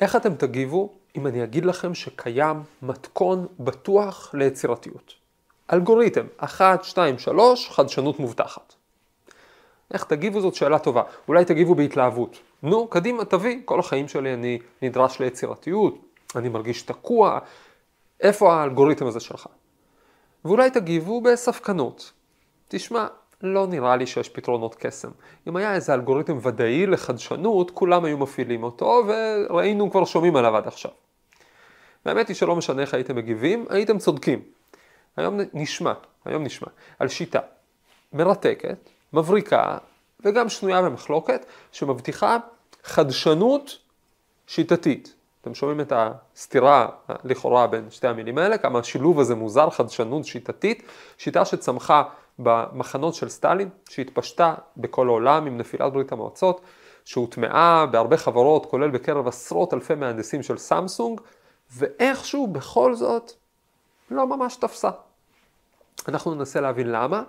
איך אתם תגיבו אם אני אגיד לכם שקיים מתכון בטוח ליצירתיות? אלגוריתם, 1, 2, 3, חדשנות מובטחת. איך תגיבו זאת שאלה טובה. אולי תגיבו בהתלהבות. נו, קדימה, תביא. כל החיים שלי אני נדרש ליצירתיות, אני מרגיש תקוע. איפה האלגוריתם הזה שלך? ואולי תגיבו בספקנות. תשמע, לא נראה לי שיש פתרונות קסם. אם היה איזה אלגוריתם ודאי לחדשנות, כולם היו מפעילים אותו, וראינו כבר שומעים עליו עד עכשיו. והאמת היא שלא משנה איך הייתם מגיבים, הייתם צודקים. היום נשמע, היום נשמע, על שיטה מרתקת, מבריקה וגם שנויה במחלוקת, שמבטיחה חדשנות שיטתית. אתם שומעים את הסתירה לכאורה בין שתי המילים האלה, כמה השילוב הזה מוזר, חדשנות שיטתית, שיטה שצמחה במחנות של סטלין, שהתפשטה בכל העולם עם נפילת ברית המועצות, שהוטמעה בהרבה חברות, כולל בקרב עשרות אלפי מהנדסים של סמסונג, ואיכשהו בכל זאת לא ממש תפסה. אנחנו ננסה להבין למה,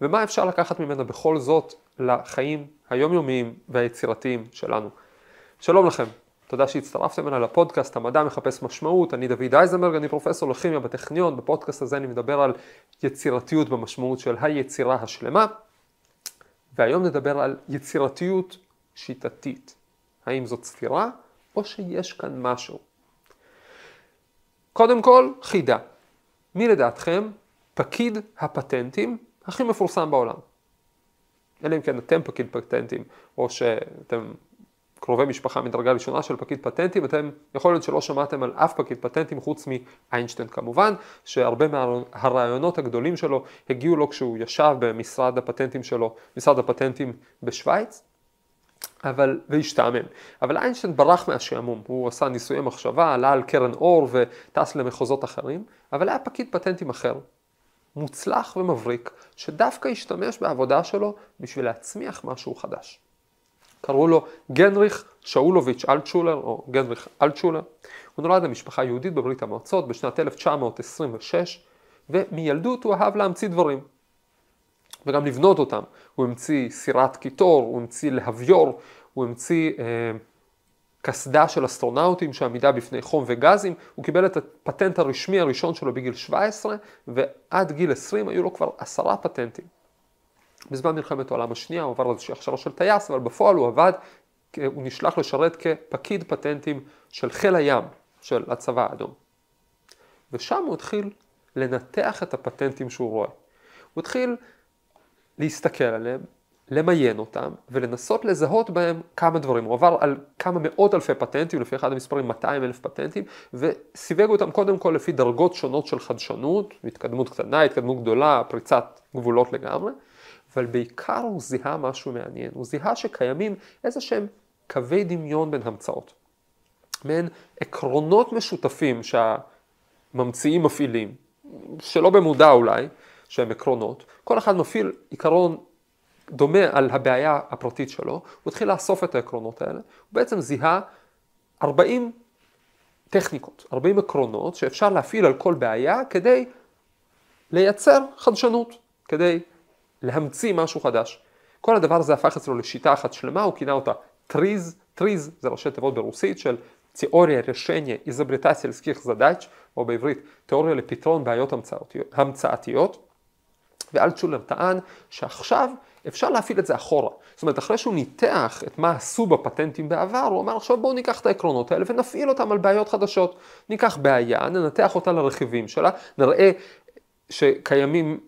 ומה אפשר לקחת ממנה בכל זאת לחיים היומיומיים והיצירתיים שלנו. שלום לכם, תודה שהצטרפתם אליי לפודקאסט המדע מחפש משמעות, אני דוד אייזנברג, אני פרופסור לכימיה בטכניון, בפודקאסט הזה אני מדבר על יצירתיות במשמעות של היצירה השלמה, והיום נדבר על יצירתיות שיטתית. האם זאת סתירה או שיש כאן משהו? קודם כל, חידה. מי לדעתכם פקיד הפטנטים הכי מפורסם בעולם? אלא אם כן אתם פקיד פטנטים, או שאתם קרובי משפחה מדרגה ראשונה של פקיד פטנטים, אתם יכול להיות שלא שמעתם על אף פקיד פטנטים חוץ מאיינשטיין כמובן, שהרבה מהרעיונות הגדולים שלו הגיעו לו כשהוא ישב במשרד הפטנטים שלו, משרד הפטנטים בשוויץ, אבל, והשתעמם. אבל איינשטיין ברח מהשעמום, הוא עשה ניסויי מחשבה, עלה על קרן אור וטס למחוזות אחרים, אבל היה פקיד פטנטים אחר, מוצלח ומבריק, שדווקא השתמש בעבודה שלו בשביל להצמיח משהו חדש. קראו לו גנריך שאולוביץ' אלטשולר, או גנריך אלטשולר. הוא נולד למשפחה יהודית בברית המועצות בשנת 1926, ומילדות הוא אהב להמציא דברים. וגם לבנות אותם. הוא המציא סירת קיטור, הוא המציא להביור, הוא המציא אה, קסדה של אסטרונאוטים שעמידה בפני חום וגזים. הוא קיבל את הפטנט הרשמי הראשון שלו בגיל 17, ועד גיל 20 היו לו כבר עשרה פטנטים. בזמן מלחמת העולם השנייה הוא עבר איזושהי הכשרה של טייס, אבל בפועל הוא עבד, הוא נשלח לשרת כפקיד פטנטים של חיל הים של הצבא האדום. ושם הוא התחיל לנתח את הפטנטים שהוא רואה. הוא התחיל להסתכל עליהם, למיין אותם ולנסות לזהות בהם כמה דברים. הוא עבר על כמה מאות אלפי פטנטים, לפי אחד המספרים 200 אלף פטנטים, וסיווג אותם קודם כל לפי דרגות שונות של חדשנות, התקדמות קטנה, התקדמות גדולה, פריצת גבולות לגמרי. אבל בעיקר הוא זיהה משהו מעניין, הוא זיהה שקיימים איזה שהם קווי דמיון בין המצאות. מעין עקרונות משותפים שהממציאים מפעילים, שלא במודע אולי, שהם עקרונות, כל אחד מפעיל עיקרון דומה על הבעיה הפרטית שלו, הוא התחיל לאסוף את העקרונות האלה, הוא בעצם זיהה 40 טכניקות, 40 עקרונות שאפשר להפעיל על כל בעיה כדי לייצר חדשנות, כדי להמציא משהו חדש. כל הדבר הזה הפך אצלו לשיטה אחת שלמה, הוא כינה אותה טריז, טריז זה ראשי תיבות ברוסית של теория решения изобретательских задач, או בעברית תיאוריה לפתרון בעיות המצאתיות, ואלטשולר טען שעכשיו אפשר להפעיל את זה אחורה. זאת אומרת, אחרי שהוא ניתח את מה עשו בפטנטים בעבר, הוא אמר עכשיו בואו ניקח את העקרונות האלה ונפעיל אותם על בעיות חדשות. ניקח בעיה, ננתח אותה לרכיבים שלה, נראה שקיימים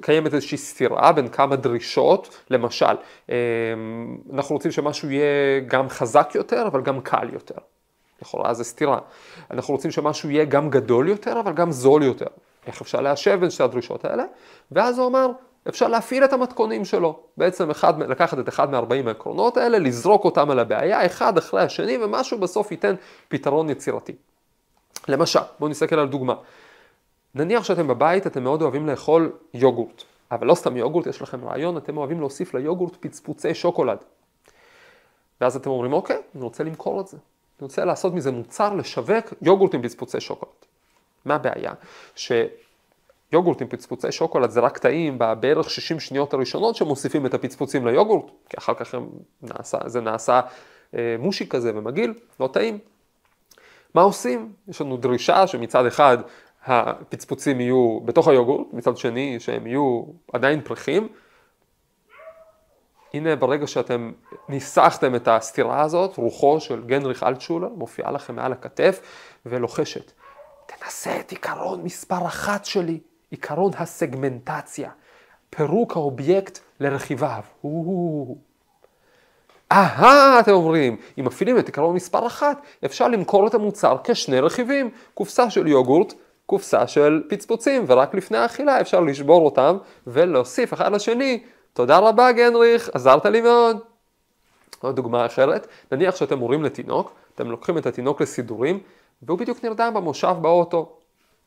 קיימת איזושהי סתירה בין כמה דרישות, למשל, אמ, אנחנו רוצים שמשהו יהיה גם חזק יותר, אבל גם קל יותר. לכאורה זה סתירה. אנחנו רוצים שמשהו יהיה גם גדול יותר, אבל גם זול יותר. איך אפשר להשב בין שתי הדרישות האלה? ואז הוא אמר, אפשר להפעיל את המתכונים שלו. בעצם אחד, לקחת את אחד מ-40 העקרונות האלה, לזרוק אותם על הבעיה, אחד אחרי השני, ומשהו בסוף ייתן פתרון יצירתי. למשל, בואו נסתכל על דוגמה. נניח שאתם בבית, אתם מאוד אוהבים לאכול יוגורט, אבל לא סתם יוגורט, יש לכם רעיון, אתם אוהבים להוסיף ליוגורט פצפוצי שוקולד. ואז אתם אומרים, אוקיי, אני רוצה למכור את זה. אני רוצה לעשות מזה מוצר לשווק יוגורט עם פצפוצי שוקולד. מה הבעיה? שיוגורט עם פצפוצי שוקולד זה רק טעים בערך 60 שניות הראשונות שמוסיפים את הפצפוצים ליוגורט, כי אחר כך נעשה, זה נעשה אה, מושי כזה ומגעיל, לא טעים. מה עושים? יש לנו דרישה שמצד אחד הפצפוצים יהיו בתוך היוגורט, מצד שני שהם יהיו עדיין פרחים. הנה ברגע שאתם ניסחתם את הסתירה הזאת, רוחו של גנריך אלטשולר מופיעה לכם מעל הכתף ולוחשת. תנסה את עיקרון מספר אחת שלי, עיקרון הסגמנטציה, פירוק האובייקט לרכיביו. אהה, אתם אומרים, אם מפעילים את עיקרון מספר אחת, אפשר למכור את המוצר כשני רכיבים, קופסה של יוגורט, קופסה של פצפוצים, ורק לפני האכילה אפשר לשבור אותם ולהוסיף אחד לשני. תודה רבה גנריך, עזרת לי מאוד. עוד דוגמה אחרת, נניח שאתם הורים לתינוק, אתם לוקחים את התינוק לסידורים, והוא בדיוק נרדם במושב באוטו.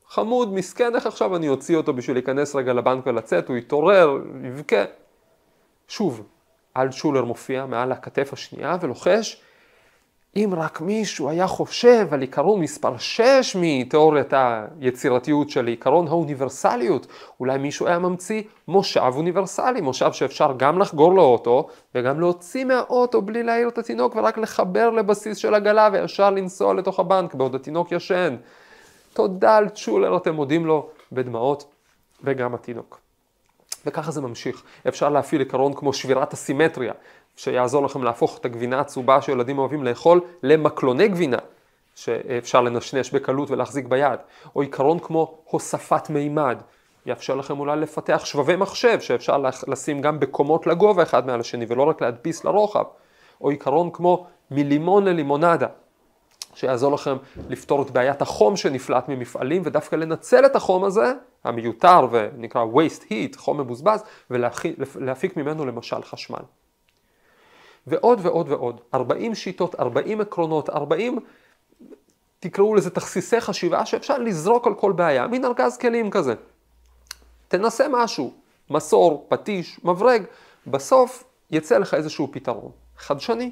חמוד, מסכן, איך עכשיו אני אוציא אותו בשביל להיכנס רגע לבנק ולצאת, הוא יתעורר, יבכה. שוב, אלטשולר מופיע מעל הכתף השנייה ולוחש, אם רק מישהו היה חושב על עיקרון מספר 6 מתיאוריית היצירתיות של עיקרון האוניברסליות, אולי מישהו היה ממציא מושב אוניברסלי, מושב שאפשר גם לחגור לאוטו וגם להוציא מהאוטו בלי להעיר את התינוק ורק לחבר לבסיס של עגלה וישר לנסוע לתוך הבנק בעוד התינוק ישן. תודה על צ'ולר, אתם מודים לו בדמעות, וגם התינוק. וככה זה ממשיך. אפשר להפעיל עיקרון כמו שבירת הסימטריה, שיעזור לכם להפוך את הגבינה הצהובה שילדים אוהבים לאכול למקלוני גבינה, שאפשר לנשנש בקלות ולהחזיק ביד. או עיקרון כמו הוספת מימד, יאפשר לכם אולי לפתח שבבי מחשב, שאפשר לשים גם בקומות לגובה אחד מעל השני, ולא רק להדפיס לרוחב. או עיקרון כמו מלימון ללימונדה, שיעזור לכם לפתור את בעיית החום שנפלט ממפעלים, ודווקא לנצל את החום הזה, המיותר ונקרא waste heat, חום מבוזבז, ולהפיק ממנו למשל חשמל. ועוד ועוד ועוד, 40 שיטות, 40 עקרונות, 40, תקראו לזה תכסיסי חשיבה שאפשר לזרוק על כל בעיה, מין ארגז כלים כזה. תנסה משהו, מסור, פטיש, מברג, בסוף יצא לך איזשהו פתרון. חדשני,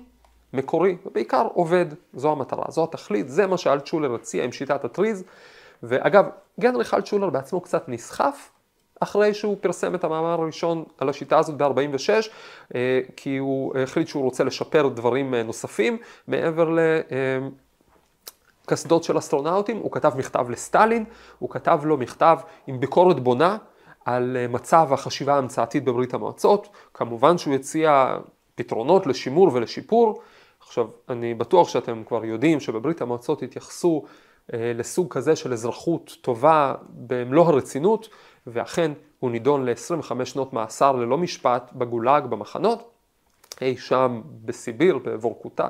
מקורי, ובעיקר עובד, זו המטרה, זו התכלית, זה מה שאלטשולר הציע עם שיטת הטריז. ואגב, גנריך אלטשולר בעצמו קצת נסחף אחרי שהוא פרסם את המאמר הראשון על השיטה הזאת ב-46, אה, כי הוא החליט שהוא רוצה לשפר דברים אה, נוספים. מעבר לקסדות של אסטרונאוטים, הוא כתב מכתב לסטלין, הוא כתב לו מכתב עם ביקורת בונה על אה, מצב החשיבה ההמצאתית בברית המועצות, כמובן שהוא הציע פתרונות לשימור ולשיפור. עכשיו, אני בטוח שאתם כבר יודעים שבברית המועצות התייחסו לסוג כזה של אזרחות טובה במלוא הרצינות, ואכן הוא נידון ל-25 שנות מאסר ללא משפט בגולאג במחנות, אי שם בסיביר, בוורקוטה.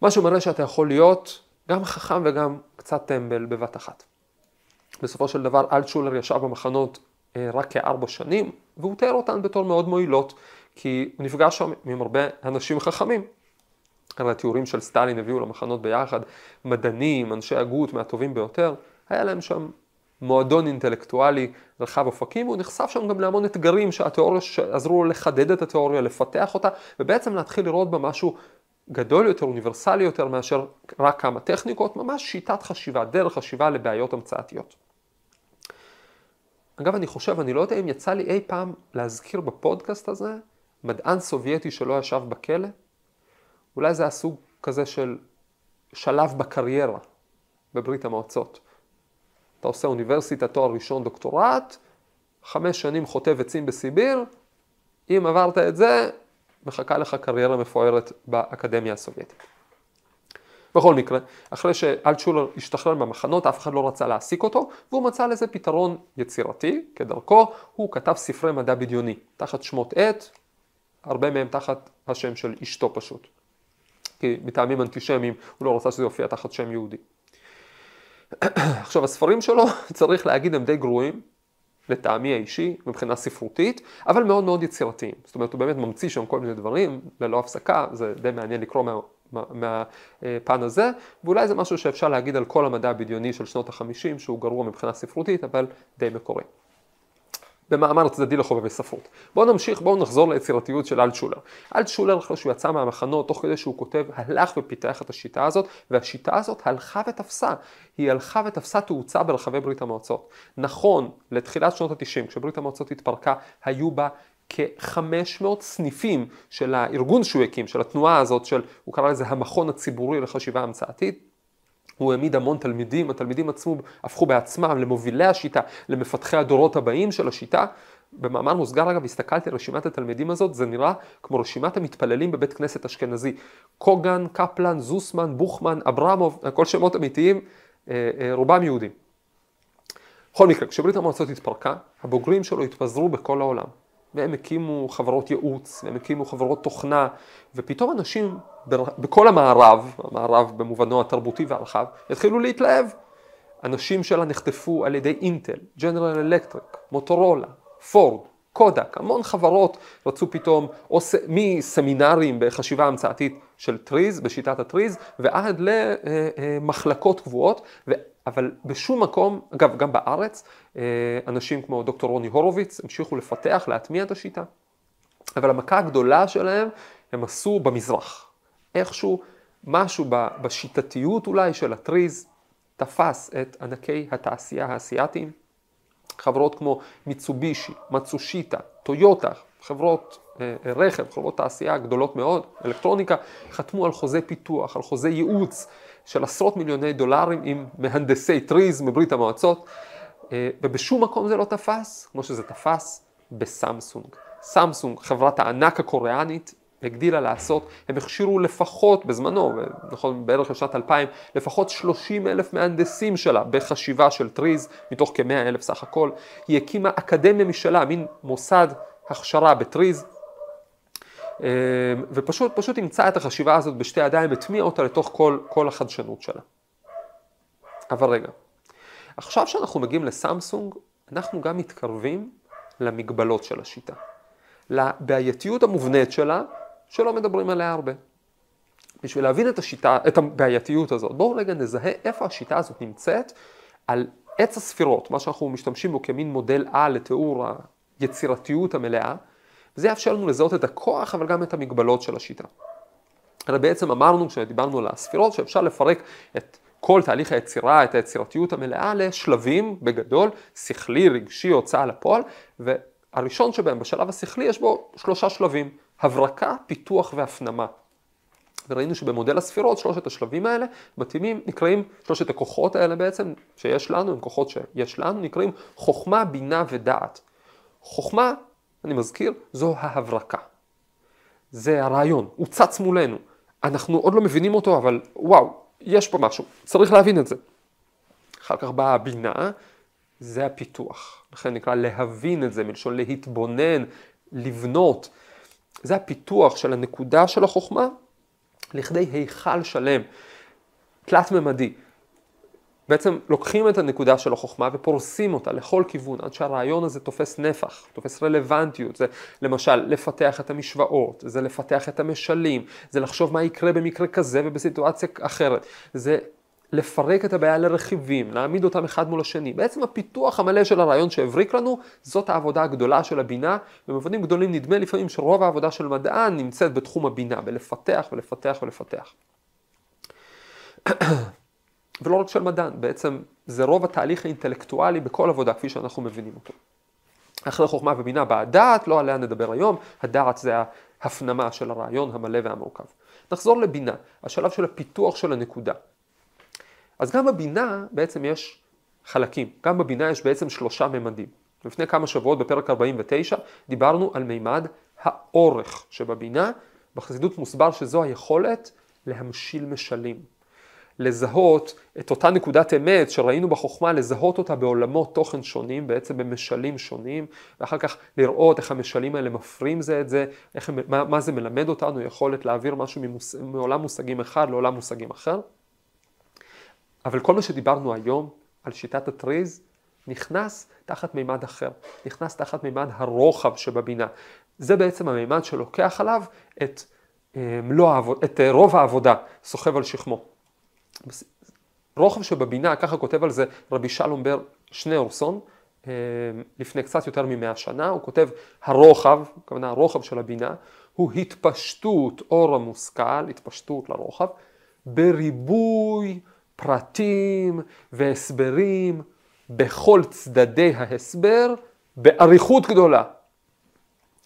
מה שמראה שאתה יכול להיות גם חכם וגם קצת טמבל בבת אחת. בסופו של דבר אלטשולר ישב במחנות אה, רק כארבע שנים, והוא תיאר אותן בתור מאוד מועילות, כי הוא נפגש שם עם הרבה אנשים חכמים. הרי התיאורים של סטלין הביאו למחנות ביחד מדענים, אנשי הגות מהטובים ביותר, היה להם שם מועדון אינטלקטואלי רחב אופקים, והוא נחשף שם גם להמון אתגרים שהתיאוריה שעזרו לו לחדד את התיאוריה, לפתח אותה, ובעצם להתחיל לראות בה משהו גדול יותר, אוניברסלי יותר מאשר רק כמה טכניקות, ממש שיטת חשיבה, דרך חשיבה לבעיות המצאתיות. אגב, אני חושב, אני לא יודע אם יצא לי אי פעם להזכיר בפודקאסט הזה מדען סובייטי שלא ישב בכלא. אולי זה הסוג כזה של שלב בקריירה בברית המועצות. אתה עושה אוניברסיטה, תואר ראשון, דוקטורט, חמש שנים חוטב עצים בסיביר, אם עברת את זה, מחכה לך קריירה מפוארת באקדמיה הסובייטית. בכל מקרה, אחרי שאלטשולר השתחרר מהמחנות, אף אחד לא רצה להעסיק אותו, והוא מצא לזה פתרון יצירתי, כדרכו, הוא כתב ספרי מדע בדיוני, תחת שמות עט, הרבה מהם תחת השם של אשתו פשוט. כי מטעמים אנטישמיים הוא לא רצה שזה יופיע תחת שם יהודי. עכשיו הספרים שלו, צריך להגיד, הם די גרועים, לטעמי האישי, מבחינה ספרותית, אבל מאוד מאוד יצירתיים. זאת אומרת, הוא באמת ממציא שם כל מיני דברים, ללא הפסקה, זה די מעניין לקרוא מה, מה, מהפן הזה, ואולי זה משהו שאפשר להגיד על כל המדע הבדיוני של שנות החמישים, שהוא גרוע מבחינה ספרותית, אבל די מקורי. במאמר צדדי לחובבי ספרות. בואו נמשיך, בואו נחזור ליצירתיות של אלטשולר. אלטשולר, אחרי שהוא יצא מהמחנות, תוך כדי שהוא כותב, הלך ופיתח את השיטה הזאת, והשיטה הזאת הלכה ותפסה. היא הלכה ותפסה תאוצה ברחבי ברית המועצות. נכון, לתחילת שנות ה-90, כשברית המועצות התפרקה, היו בה כ-500 סניפים של הארגון שהוא הקים, של התנועה הזאת, של, הוא קרא לזה המכון הציבורי לחשיבה המצאתית. הוא העמיד המון תלמידים, התלמידים עצמו הפכו בעצמם למובילי השיטה, למפתחי הדורות הבאים של השיטה. במאמר מוסגר אגב, הסתכלתי על רשימת התלמידים הזאת, זה נראה כמו רשימת המתפללים בבית כנסת אשכנזי. קוגן, קפלן, זוסמן, בוכמן, אברמוב, הכל שמות אמיתיים, אה, אה, רובם יהודים. בכל מקרה, כשברית המועצות התפרקה, הבוגרים שלו התפזרו בכל העולם. והם הקימו חברות ייעוץ, והם הקימו חברות תוכנה, ופתאום אנשים בכל המערב, המערב במובנו התרבותי והרחב, יתחילו להתלהב. אנשים שלה נחטפו על ידי אינטל, ג'נרל אלקטריק, מוטורולה, פורד, קודק, המון חברות רצו פתאום, או מסמינרים בחשיבה המצאתית של טריז, בשיטת הטריז, ועד למחלקות קבועות, אבל בשום מקום, אגב, גם בארץ, אה, אנשים כמו דוקטור רוני הורוביץ המשיכו לפתח, להטמיע את השיטה. אבל המכה הגדולה שלהם הם עשו במזרח. איכשהו משהו בשיטתיות אולי של הטריז תפס את ענקי התעשייה האסייתיים. חברות כמו מיצובישי, מצושיטה, טויוטה, חברות אה, רכב, חברות תעשייה גדולות מאוד, אלקטרוניקה, חתמו על חוזה פיתוח, על חוזה ייעוץ של עשרות מיליוני דולרים עם מהנדסי טריז מברית המועצות, אה, ובשום מקום זה לא תפס, כמו שזה תפס בסמסונג. סמסונג, חברת הענק הקוריאנית, הגדילה לעשות, הם הכשירו לפחות בזמנו, נכון בערך לשנת 2000, לפחות 30 אלף מהנדסים שלה בחשיבה של טריז, מתוך כ-100 אלף סך הכל. היא הקימה אקדמיה משלה, מין מוסד הכשרה בטריז, ופשוט פשוט אימצה את החשיבה הזאת בשתי ידיים, הטמיעה אותה לתוך כל, כל החדשנות שלה. אבל רגע, עכשיו שאנחנו מגיעים לסמסונג, אנחנו גם מתקרבים למגבלות של השיטה. לבעייתיות המובנית שלה, שלא מדברים עליה הרבה. בשביל להבין את השיטה, את הבעייתיות הזאת, בואו רגע נזהה איפה השיטה הזאת נמצאת על עץ הספירות, מה שאנחנו משתמשים בו כמין מודל על לתיאור היצירתיות המלאה, וזה יאפשר לנו לזהות את הכוח אבל גם את המגבלות של השיטה. הרי בעצם אמרנו כשדיברנו על הספירות שאפשר לפרק את כל תהליך היצירה, את היצירתיות המלאה לשלבים בגדול, שכלי, רגשי, הוצאה לפועל, והראשון שבהם בשלב השכלי יש בו שלושה שלבים, הברקה, פיתוח והפנמה. וראינו שבמודל הספירות שלושת השלבים האלה מתאימים, נקראים, שלושת הכוחות האלה בעצם שיש לנו, הם כוחות שיש לנו, נקראים חוכמה, בינה ודעת. חוכמה, אני מזכיר, זו ההברקה. זה הרעיון, הוא צץ מולנו. אנחנו עוד לא מבינים אותו, אבל וואו, יש פה משהו, צריך להבין את זה. אחר כך באה הבינה, זה הפיתוח. לכן נקרא להבין את זה, מלשון להתבונן, לבנות. זה הפיתוח של הנקודה של החוכמה לכדי היכל שלם, תלת-ממדי. בעצם לוקחים את הנקודה של החוכמה ופורסים אותה לכל כיוון עד שהרעיון הזה תופס נפח, תופס רלוונטיות. זה למשל לפתח את המשוואות, זה לפתח את המשלים, זה לחשוב מה יקרה במקרה כזה ובסיטואציה אחרת. זה לפרק את הבעיה לרכיבים, להעמיד אותם אחד מול השני. בעצם הפיתוח המלא של הרעיון שהבריק לנו, זאת העבודה הגדולה של הבינה. במובנים גדולים נדמה לפעמים שרוב העבודה של מדען נמצאת בתחום הבינה, בלפתח ולפתח ולפתח. ולא רק של מדען, בעצם זה רוב התהליך האינטלקטואלי בכל עבודה כפי שאנחנו מבינים אותו. אחרי חוכמה ובינה באה דעת, לא עליה נדבר היום, הדעת זה ההפנמה של הרעיון המלא והמורכב. נחזור לבינה, השלב של הפיתוח של הנקודה. אז גם בבינה בעצם יש חלקים, גם בבינה יש בעצם שלושה ממדים. לפני כמה שבועות בפרק 49 דיברנו על מימד האורך שבבינה, בחסידות מוסבר שזו היכולת להמשיל משלים. לזהות את אותה נקודת אמת שראינו בחוכמה, לזהות אותה בעולמות תוכן שונים, בעצם במשלים שונים, ואחר כך לראות איך המשלים האלה מפרים זה את זה, איך, מה, מה זה מלמד אותנו, יכולת להעביר משהו ממוס, מעולם מושגים אחד לעולם מושגים אחר. אבל כל מה שדיברנו היום על שיטת הטריז, נכנס תחת מימד אחר, נכנס תחת מימד הרוחב שבבינה. זה בעצם המימד שלוקח עליו את, אה, את אה, רוב העבודה, סוחב על שכמו. רוחב שבבינה, ככה כותב על זה רבי שלום בר שניאורסון, אה, לפני קצת יותר ממאה שנה, הוא כותב הרוחב, הכוונה הרוחב של הבינה, הוא התפשטות אור המושכל, התפשטות לרוחב, בריבוי פרטים והסברים בכל צדדי ההסבר, באריכות גדולה.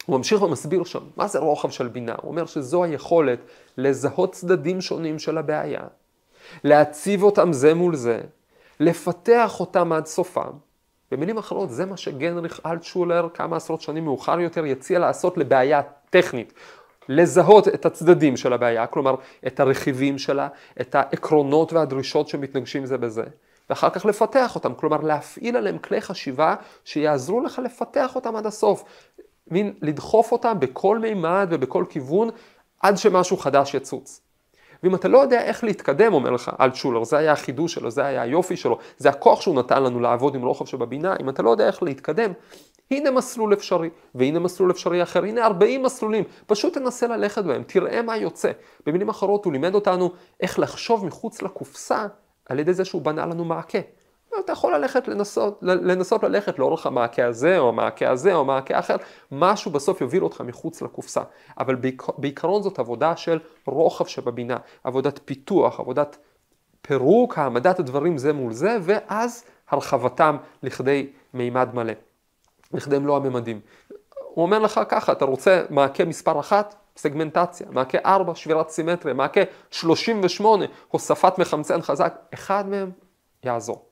הוא ממשיך ומסביר שם, מה זה רוחב של בינה? הוא אומר שזו היכולת לזהות צדדים שונים של הבעיה, להציב אותם זה מול זה, לפתח אותם עד סופם. במילים אחרות, זה מה שגנריך אלטשולר כמה עשרות שנים מאוחר יותר יציע לעשות לבעיה טכנית. לזהות את הצדדים של הבעיה, כלומר את הרכיבים שלה, את העקרונות והדרישות שמתנגשים זה בזה, ואחר כך לפתח אותם, כלומר להפעיל עליהם כלי חשיבה שיעזרו לך לפתח אותם עד הסוף, מין לדחוף אותם בכל מימד ובכל כיוון עד שמשהו חדש יצוץ. ואם אתה לא יודע איך להתקדם, אומר לך אלטשולר, זה היה החידוש שלו, זה היה היופי שלו, זה הכוח שהוא נתן לנו לעבוד עם רוחב שבבינה, אם אתה לא יודע איך להתקדם, הנה מסלול אפשרי, והנה מסלול אפשרי אחר, הנה 40 מסלולים, פשוט תנסה ללכת בהם, תראה מה יוצא. במילים אחרות הוא לימד אותנו איך לחשוב מחוץ לקופסה על ידי זה שהוא בנה לנו מעקה. אתה יכול ללכת לנסות, לנסות ללכת לאורך המעקה הזה, או המעקה הזה, או המעקה אחר, משהו בסוף יוביל אותך מחוץ לקופסה. אבל בעיקרון זאת עבודה של רוחב שבבינה, עבודת פיתוח, עבודת פירוק, העמדת הדברים זה מול זה, ואז הרחבתם לכדי מימד מלא, לכדי מלוא הממדים. הוא אומר לך ככה, אתה רוצה מעקה מספר אחת? סגמנטציה, מעקה 4, שבירת סימטריה, מעקה 38, הוספת מחמצן חזק, אחד מהם יעזור.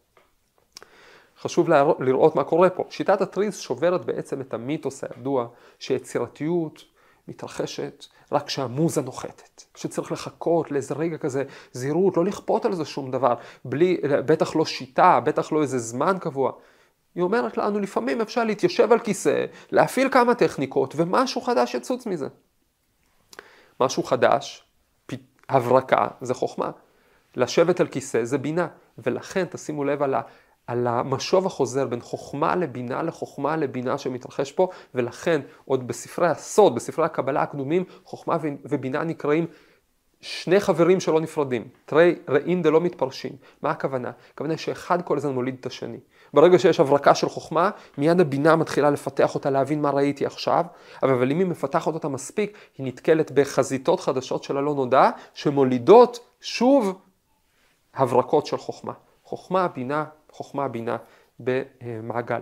חשוב לראות מה קורה פה. שיטת התריס שוברת בעצם את המיתוס הידוע שיצירתיות מתרחשת רק כשהמוזה נוחתת, כשצריך לחכות לאיזה רגע כזה זהירות, לא לכפות על זה שום דבר, בלי, בטח לא שיטה, בטח לא איזה זמן קבוע. היא אומרת לנו, לפעמים אפשר להתיישב על כיסא, להפעיל כמה טכניקות, ומשהו חדש יצוץ מזה. משהו חדש, הברקה, זה חוכמה. לשבת על כיסא זה בינה, ולכן תשימו לב על ה... על המשוב החוזר בין חוכמה לבינה לחוכמה לבינה שמתרחש פה, ולכן עוד בספרי הסוד, בספרי הקבלה הקדומים, חוכמה ובינה נקראים שני חברים שלא נפרדים, תרי ראין דלא מתפרשים. מה הכוונה? הכוונה שאחד כל הזמן מוליד את השני. ברגע שיש הברקה של חוכמה, מיד הבינה מתחילה לפתח אותה, להבין מה ראיתי עכשיו, אבל אם היא מפתחת אותה מספיק, היא נתקלת בחזיתות חדשות של הלא נודע, שמולידות שוב הברקות של חוכמה. חוכמה, בינה, חוכמה, בינה במעגל.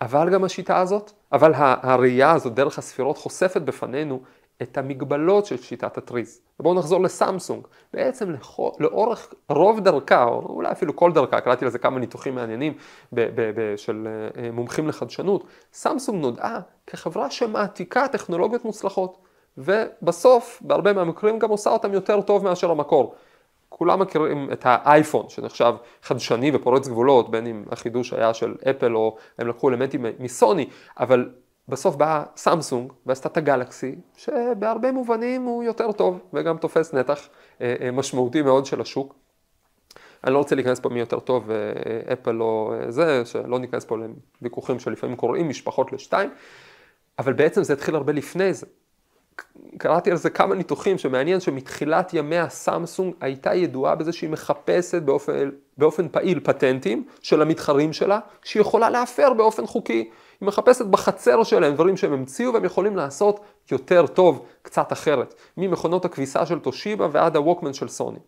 אבל גם השיטה הזאת, אבל הראייה הזאת דרך הספירות חושפת בפנינו את המגבלות של שיטת הטריז. בואו נחזור לסמסונג. בעצם לאורך רוב דרכה, או אולי אפילו כל דרכה, קראתי לזה כמה ניתוחים מעניינים ב- ב- ב- של אה, מומחים לחדשנות, סמסונג נודעה כחברה שמעתיקה טכנולוגיות מוצלחות, ובסוף, בהרבה מהמקרים גם עושה אותם יותר טוב מאשר המקור. כולם מכירים את האייפון שנחשב חדשני ופורץ גבולות, בין אם החידוש היה של אפל או הם לקחו אלמנטים מסוני, אבל בסוף באה סמסונג ועשתה את הגלקסי, שבהרבה מובנים הוא יותר טוב וגם תופס נתח אה, אה, משמעותי מאוד של השוק. אני לא רוצה להיכנס פה מי יותר טוב, אה, אפל או זה, שלא ניכנס פה לוויכוחים שלפעמים קוראים משפחות לשתיים, אבל בעצם זה התחיל הרבה לפני זה. קראתי על זה כמה ניתוחים שמעניין שמתחילת ימי הסמסונג הייתה ידועה בזה שהיא מחפשת באופן, באופן פעיל פטנטים של המתחרים שלה, שהיא יכולה להפר באופן חוקי. היא מחפשת בחצר שלהם דברים שהם המציאו והם יכולים לעשות יותר טוב, קצת אחרת. ממכונות הכביסה של טושיבה ועד הווקמן של סוני.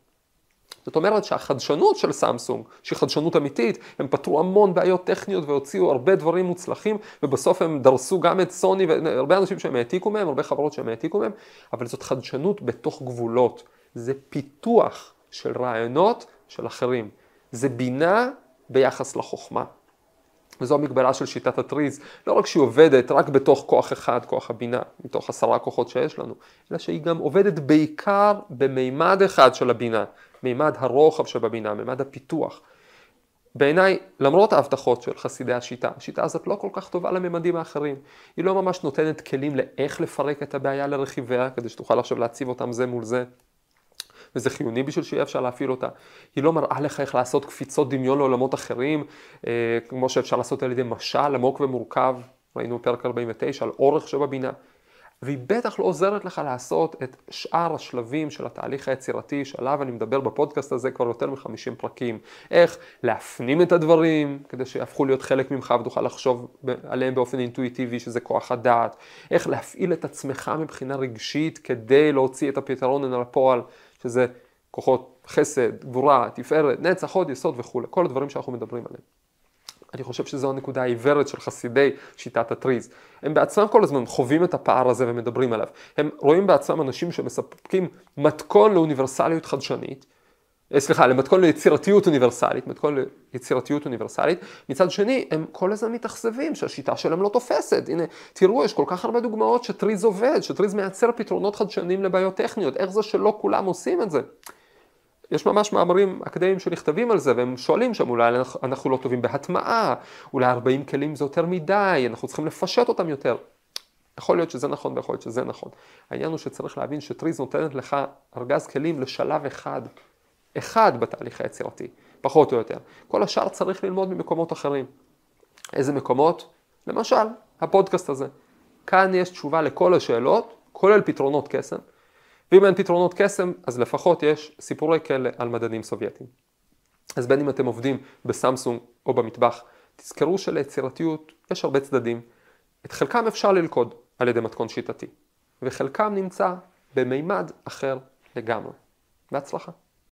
זאת אומרת שהחדשנות של סמסונג, שהיא חדשנות אמיתית, הם פתרו המון בעיות טכניות והוציאו הרבה דברים מוצלחים, ובסוף הם דרסו גם את סוני והרבה אנשים שהם העתיקו מהם, הרבה חברות שהם העתיקו מהם, אבל זאת חדשנות בתוך גבולות. זה פיתוח של רעיונות של אחרים. זה בינה ביחס לחוכמה. וזו המגבלה של שיטת הטריז, לא רק שהיא עובדת רק בתוך כוח אחד, כוח הבינה, מתוך עשרה כוחות שיש לנו, אלא שהיא גם עובדת בעיקר במימד אחד של הבינה, מימד הרוחב שבבינה, מימד הפיתוח. בעיניי, למרות ההבטחות של חסידי השיטה, השיטה הזאת לא כל כך טובה לממדים האחרים. היא לא ממש נותנת כלים לאיך לפרק את הבעיה לרכיביה, כדי שתוכל עכשיו להציב אותם זה מול זה. וזה חיוני בשביל שיהיה אפשר להפעיל אותה. היא לא מראה לך איך לעשות קפיצות דמיון לעולמות אחרים, אה, כמו שאפשר לעשות על ידי משל עמוק ומורכב, ראינו פרק 49 על אורך שבבינה. והיא בטח לא עוזרת לך לעשות את שאר השלבים של התהליך היצירתי שעליו אני מדבר בפודקאסט הזה כבר יותר מ-50 פרקים. איך להפנים את הדברים כדי שיהפכו להיות חלק ממך ותוכל לחשוב עליהם באופן אינטואיטיבי שזה כוח הדעת. איך להפעיל את עצמך מבחינה רגשית כדי להוציא את הפתרון אל הפועל, שזה כוחות חסד, גבורה, תפארת, נצח, הוד, יסוד וכולי, כל הדברים שאנחנו מדברים עליהם. אני חושב שזו הנקודה העיוורת של חסידי שיטת הטריז. הם בעצמם כל הזמן חווים את הפער הזה ומדברים עליו. הם רואים בעצמם אנשים שמספקים מתכון לאוניברסליות חדשנית, אה, סליחה, למתכון ליצירתיות אוניברסלית, מתכון ליצירתיות אוניברסלית. מצד שני, הם כל הזמן מתאכזבים שהשיטה שלהם לא תופסת. הנה, תראו, יש כל כך הרבה דוגמאות שטריז עובד, שטריז מייצר פתרונות חדשניים לבעיות טכניות, איך זה שלא כולם עושים את זה? יש ממש מאמרים אקדמיים שנכתבים על זה, והם שואלים שם, אולי אנחנו לא טובים בהטמעה, אולי 40 כלים זה יותר מדי, אנחנו צריכים לפשט אותם יותר. יכול להיות שזה נכון ויכול להיות שזה נכון. העניין הוא שצריך להבין שטריז נותנת לך ארגז כלים לשלב אחד, אחד בתהליך היצירתי, פחות או יותר. כל השאר צריך ללמוד ממקומות אחרים. איזה מקומות? למשל, הפודקאסט הזה. כאן יש תשובה לכל השאלות, כולל פתרונות קסם. ואם אין פתרונות קסם, אז לפחות יש סיפורי כלא על מדענים סובייטיים. אז בין אם אתם עובדים בסמסונג או במטבח, תזכרו שליצירתיות יש הרבה צדדים. את חלקם אפשר ללכוד על ידי מתכון שיטתי, וחלקם נמצא במימד אחר לגמרי. בהצלחה.